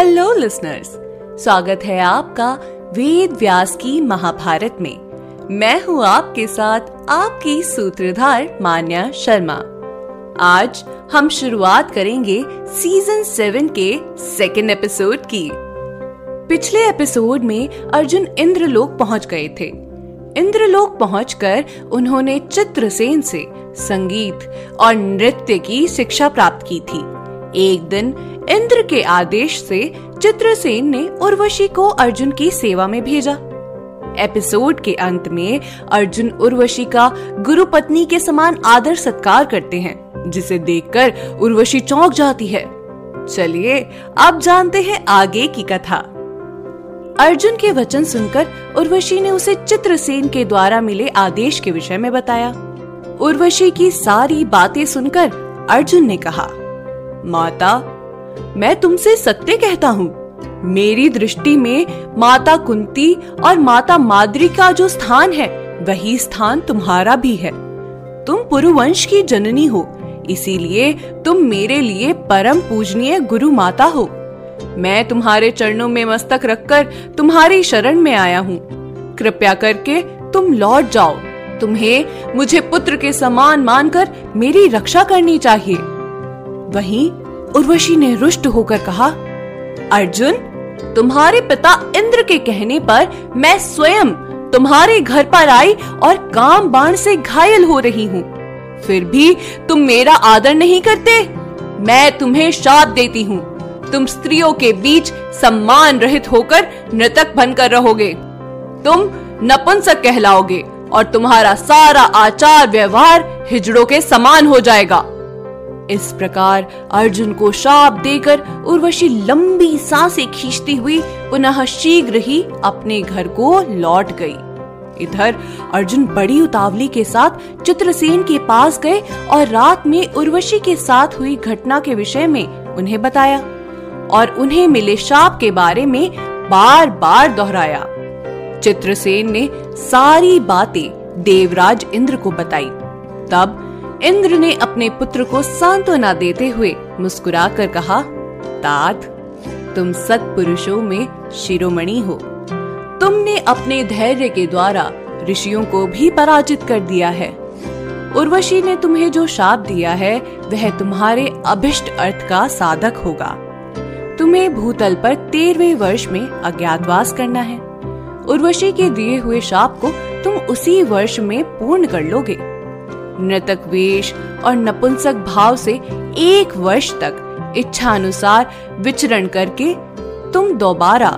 Hello listeners स्वागत है आपका वेद व्यास की महाभारत में। मैं हूँ आपके साथ आपकी सूत्रधार मान्या शर्मा। आज हम शुरुआत करेंगे सीज़न सेवन के सेकेंड एपिसोड की। पिछले एपिसोड में अर्जुन इंद्रलोक पहुँच गए थे। इंद्रलोक पहुंचकर उन्होंने चित्रसेन से संगीत और नृत्य की शिक्षा प्राप्त की थी। एक दिन इंद्र के आदेश से चित्रसेन ने उर्वशी को अर्जुन की सेवा में भेजा। एपिसोड के अंत में अर्जुन उर्वशी का गुरु पत्नी के समान आदर सत्कार करते हैं, जिसे देखकर उर्वशी चौंक जाती है। चलिए, अब जानते हैं आगे की कथा। अर्जुन के वचन सुनकर उर्वशी ने उसे चित्रसेन के द्वारा मिले आदेश के विषय में बताया। उर्वशी की सारी बातें सुनकर अर्जुन ने कहा, माता मैं तुमसे सत्य कहता हूँ। मेरी दृष्टि में माता कुंती और माता माद्री का जो स्थान है, वही स्थान तुम्हारा भी है। तुम पुरुवंश की जननी हो, इसीलिए तुम मेरे लिए परम पूजनीय गुरु माता हो। मैं तुम्हारे चरणों में मस्तक रखकर तुम्हारी शरण में आया हूँ। कृपया करके तुम लौट जाओ। तुम्हें मुझे पुत्र के समान मानकर मेरी रक्षा करनी चाहिए। वहीं उर्वशी ने रुष्ट होकर कहा, अर्जुन, तुम्हारे पिता इंद्र के कहने पर मैं स्वयं तुम्हारे घर पर आई और काम बाण से घायल हो रही हूँ। फिर भी तुम मेरा आदर नहीं करते। मैं तुम्हें शाप देती हूँ। तुम स्त्रियों के बीच सम्मान रहित होकर नृतक बनकर रहोगे। तुम नपुंसक कहलाओगे और तुम्हारा सारा आचार व्यवहार हिजड़ों के समान हो जाएगा। इस प्रकार अर्जुन को शाप देकर उर्वशी लंबी साँसें खींचती हुई पुनः शीघ्र ही अपने घर को लौट गई। इधर अर्जुन बड़ी उतावली के साथ चित्रसेन के पास गए और रात में उर्वशी के साथ हुई घटना के विषय में उन्हें बताया और उन्हें मिले शाप के बारे में बार बार दोहराया। चित्रसेन ने सारी बातें देवराज इंद्र को बताई। तब इंद्र ने अपने पुत्र को सांत्वना देते हुए मुस्कुराकर कहा, तात, तुम सत्पुरुषों में शिरोमणि हो। तुमने अपने धैर्य के द्वारा ऋषियों को भी पराजित कर दिया है। उर्वशी ने तुम्हें जो शाप दिया है, वह तुम्हारे अभिष्ट अर्थ का साधक होगा। तुम्हें भूतल पर तेरहवे वर्ष में अज्ञातवास करना है। उर्वशी के दिए हुए शाप को तुम उसी वर्ष में पूर्ण कर लोगे। नृतक वेश और नपुंसक भाव से एक वर्ष तक इच्छा अनुसार विचरण करके तुम दोबारा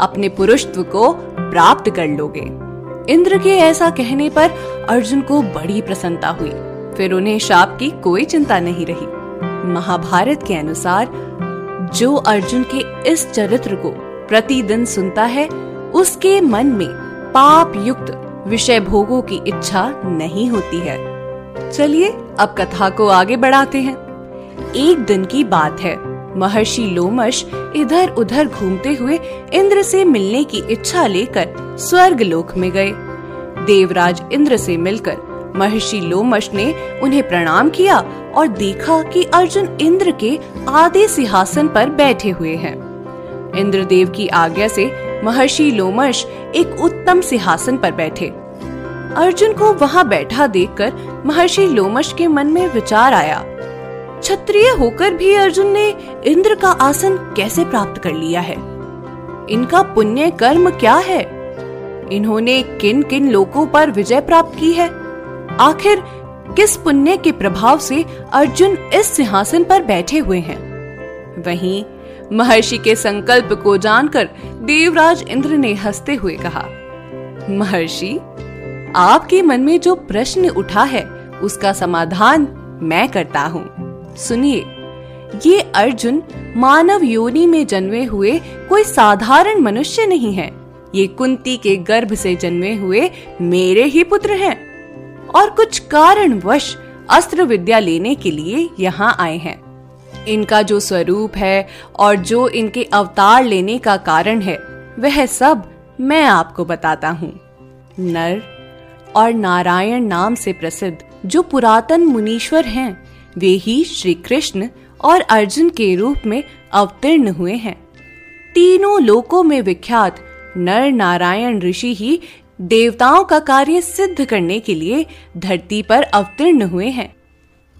अपने पुरुषत्व को प्राप्त कर लोगे। इंद्र के ऐसा कहने पर अर्जुन को बड़ी प्रसन्नता हुई। फिर उन्हें शाप की कोई चिंता नहीं रही। महाभारत के अनुसार जो अर्जुन के इस चरित्र को प्रतिदिन सुनता है, उसके मन में पाप युक्त विषय भोगों की इच्छा नहीं होती है। चलिए अब कथा को आगे बढ़ाते हैं। एक दिन की बात है। महर्षि लोमश इधर उधर घूमते हुए इंद्र से मिलने की इच्छा लेकर स्वर्ग लोक में गए। देवराज इंद्र से मिलकर महर्षि लोमश ने उन्हें प्रणाम किया और देखा कि अर्जुन इंद्र के आधे सिंहासन पर बैठे हुए हैं। इंद्रदेव की आज्ञा से महर्षि लोमश एक उत्तम सिंहासन पर बैठे। अर्जुन को वहाँ बैठा देखकर महर्षि लोमश के मन में विचार आया। क्षत्रिय होकर भी अर्जुन ने इंद्र का आसन कैसे प्राप्त कर लिया है? इनका पुण्य कर्म क्या है? इन्होंने किन किन लोगों पर विजय प्राप्त की है? आखिर किस पुण्य के प्रभाव से अर्जुन इस सिंहासन पर बैठे हुए हैं? वहीं महर्षि के संकल्प को जानकर देवराज इंद्र ने हँसते हुए कहा, महर्षि आपके मन में जो प्रश्न उठा है, उसका समाधान मैं करता हूँ। सुनिए, ये अर्जुन मानव योनि में जन्मे हुए कोई साधारण मनुष्य नहीं है। ये कुंती के गर्भ से जन्मे हुए मेरे ही पुत्र हैं और कुछ कारणवश अस्त्र विद्या लेने के लिए यहाँ आए हैं। इनका जो स्वरूप है और जो इनके अवतार लेने का कारण है, वह सब मैं आपको बताता हूँ। नर और नारायण नाम से प्रसिद्ध, जो पुरातन मुनीश्वर हैं, वे ही श्री कृष्ण और अर्जुन के रूप में अवतीर्ण हुए हैं। तीनों लोकों में विख्यात नर नारायण ऋषि ही देवताओं का कार्य सिद्ध करने के लिए धरती पर अवतीर्ण हुए हैं।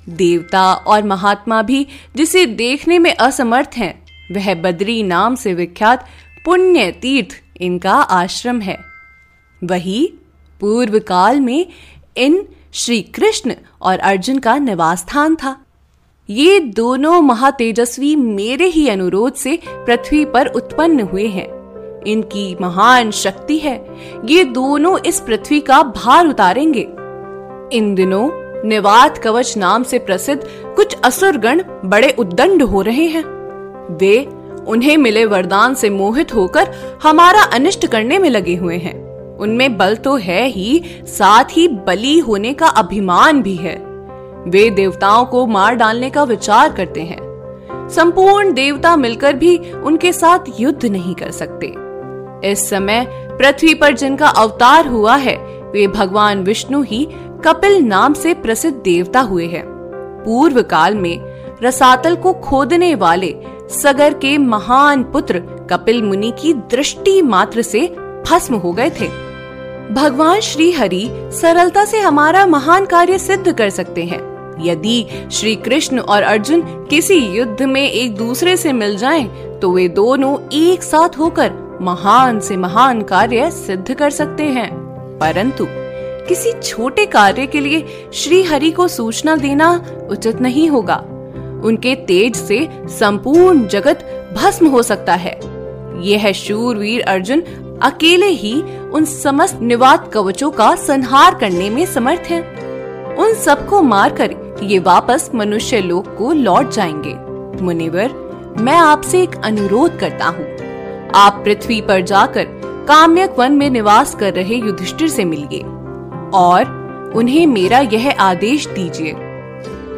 देवता और महात्मा भी, जिसे देखने में असमर्थ हैं, वह बद्री नाम से विख्यात पुण्य तीर्थ इनका आश्रम है। वही पूर्व काल में इन श्री कृष्ण और अर्जुन का निवास स्थान था। ये दोनों महातेजस्वी मेरे ही अनुरोध से पृथ्वी पर उत्पन्न हुए हैं। इनकी महान शक्ति है। ये दोनों इस पृथ्वी का भार उतारेंगे। इन दिनों निवात कवच नाम से प्रसिद्ध कुछ असुरगण बड़े उद्दंड हो रहे हैं। वे उन्हें मिले वरदान से मोहित होकर हमारा अनिष्ट करने में लगे हुए हैं। उनमें बल तो है ही, साथ ही बली होने का अभिमान भी है। वे देवताओं को मार डालने का विचार करते हैं। संपूर्ण देवता मिलकर भी उनके साथ युद्ध नहीं कर सकते। इस समय पृथ्वी पर जिनका अवतार हुआ है, वे भगवान विष्णु ही कपिल नाम से प्रसिद्ध देवता हुए हैं। पूर्व काल में रसातल को खोदने वाले सगर के महान पुत्र कपिल मुनि की दृष्टि मात्र से भस्म हो गए थे। भगवान श्री हरि सरलता से हमारा महान कार्य सिद्ध कर सकते हैं। यदि श्री कृष्ण और अर्जुन किसी युद्ध में एक दूसरे से मिल जाएँ, तो वे दोनों एक साथ होकर महान से महान कार्य सिद्ध कर सकते हैं। परंतु किसी छोटे कार्य के लिए श्री हरि को सूचना देना उचित नहीं होगा। उनके तेज से संपूर्ण जगत भस्म हो सकता है। यह शूरवीर अर्जुन अकेले ही उन समस्त निवात कवचों का संहार करने में समर्थ है। उन सबको मारकर ये वापस मनुष्य लोक को लौट जाएँगे। मुनिवर, मैं आपसे एक अनुरोध करता हूँ। आप पृथ्वी पर जाकर काम्यक वन में निवास कर रहे युधिष्ठिर से मिलिए और उन्हें मेरा यह आदेश दीजिए।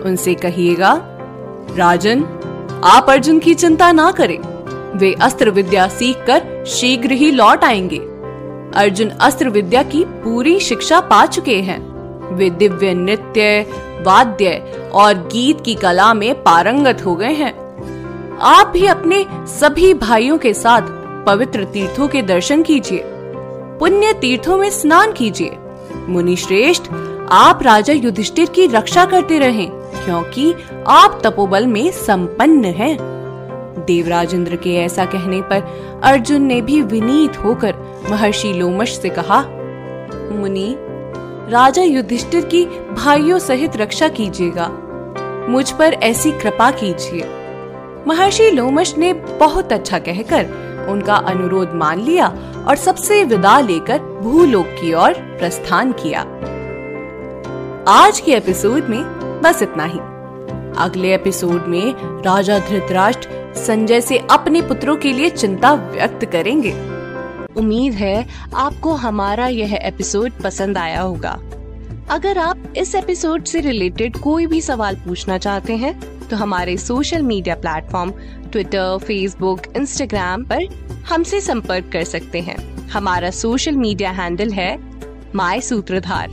उनसे कहिएगा, राजन, आप अर्जुन की चिंता ना करें। वे अस्त्र विद्या सीख कर शीघ्र ही लौट आएँगे। अर्जुन अस्त्र विद्या की पूरी शिक्षा पा चुके हैं। वे दिव्य नृत्य, वाद्य और गीत की कला में पारंगत हो गए हैं। आप भी अपने सभी भाइयों के साथ पवित्र तीर्थों के दर्शन कीजिए, पुण्य तीर्थों में स्नान कीजिए। मुनि श्रेष्ठ आप राजा युधिष्ठिर की रक्षा करते रहें, क्योंकि आप तपोबल में संपन्न हैं। देवराजेंद्र के ऐसा कहने पर अर्जुन ने भी विनीत होकर महर्षि लोमश से कहा, मुनि, राजा युधिष्ठिर की भाइयों सहित रक्षा कीजिएगा। मुझ पर ऐसी कृपा कीजिए। महर्षि लोमश ने बहुत अच्छा कहकर उनका अनुरोध मान लिया और सबसे विदा लेकर भूलोक की ओर प्रस्थान किया। आज के एपिसोड में बस इतना ही। अगले एपिसोड में राजा धृतराष्ट्र संजय से अपने पुत्रों के लिए चिंता व्यक्त करेंगे। उम्मीद है आपको हमारा यह एपिसोड पसंद आया होगा। अगर आप इस एपिसोड से रिलेटेड कोई भी सवाल पूछना चाहते हैं तो हमारे social media platform Twitter Facebook Instagram पर हमसे संपर्क कर सकते हैं। हमारा सोशल मीडिया हैंडल है माई सूत्रधार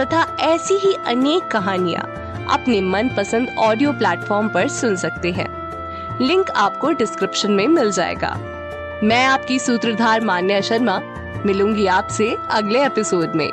तथा ऐसी ही अनेक कहानियाँ अपने मन पसंद ऑडियो प्लेटफॉर्म पर सुन सकते हैं। लिंक आपको डिस्क्रिप्शन में मिल जाएगा। मैं आपकी सूत्रधार मान्या शर्मा, मिलूँगी आपसे अगले एपिसोड में।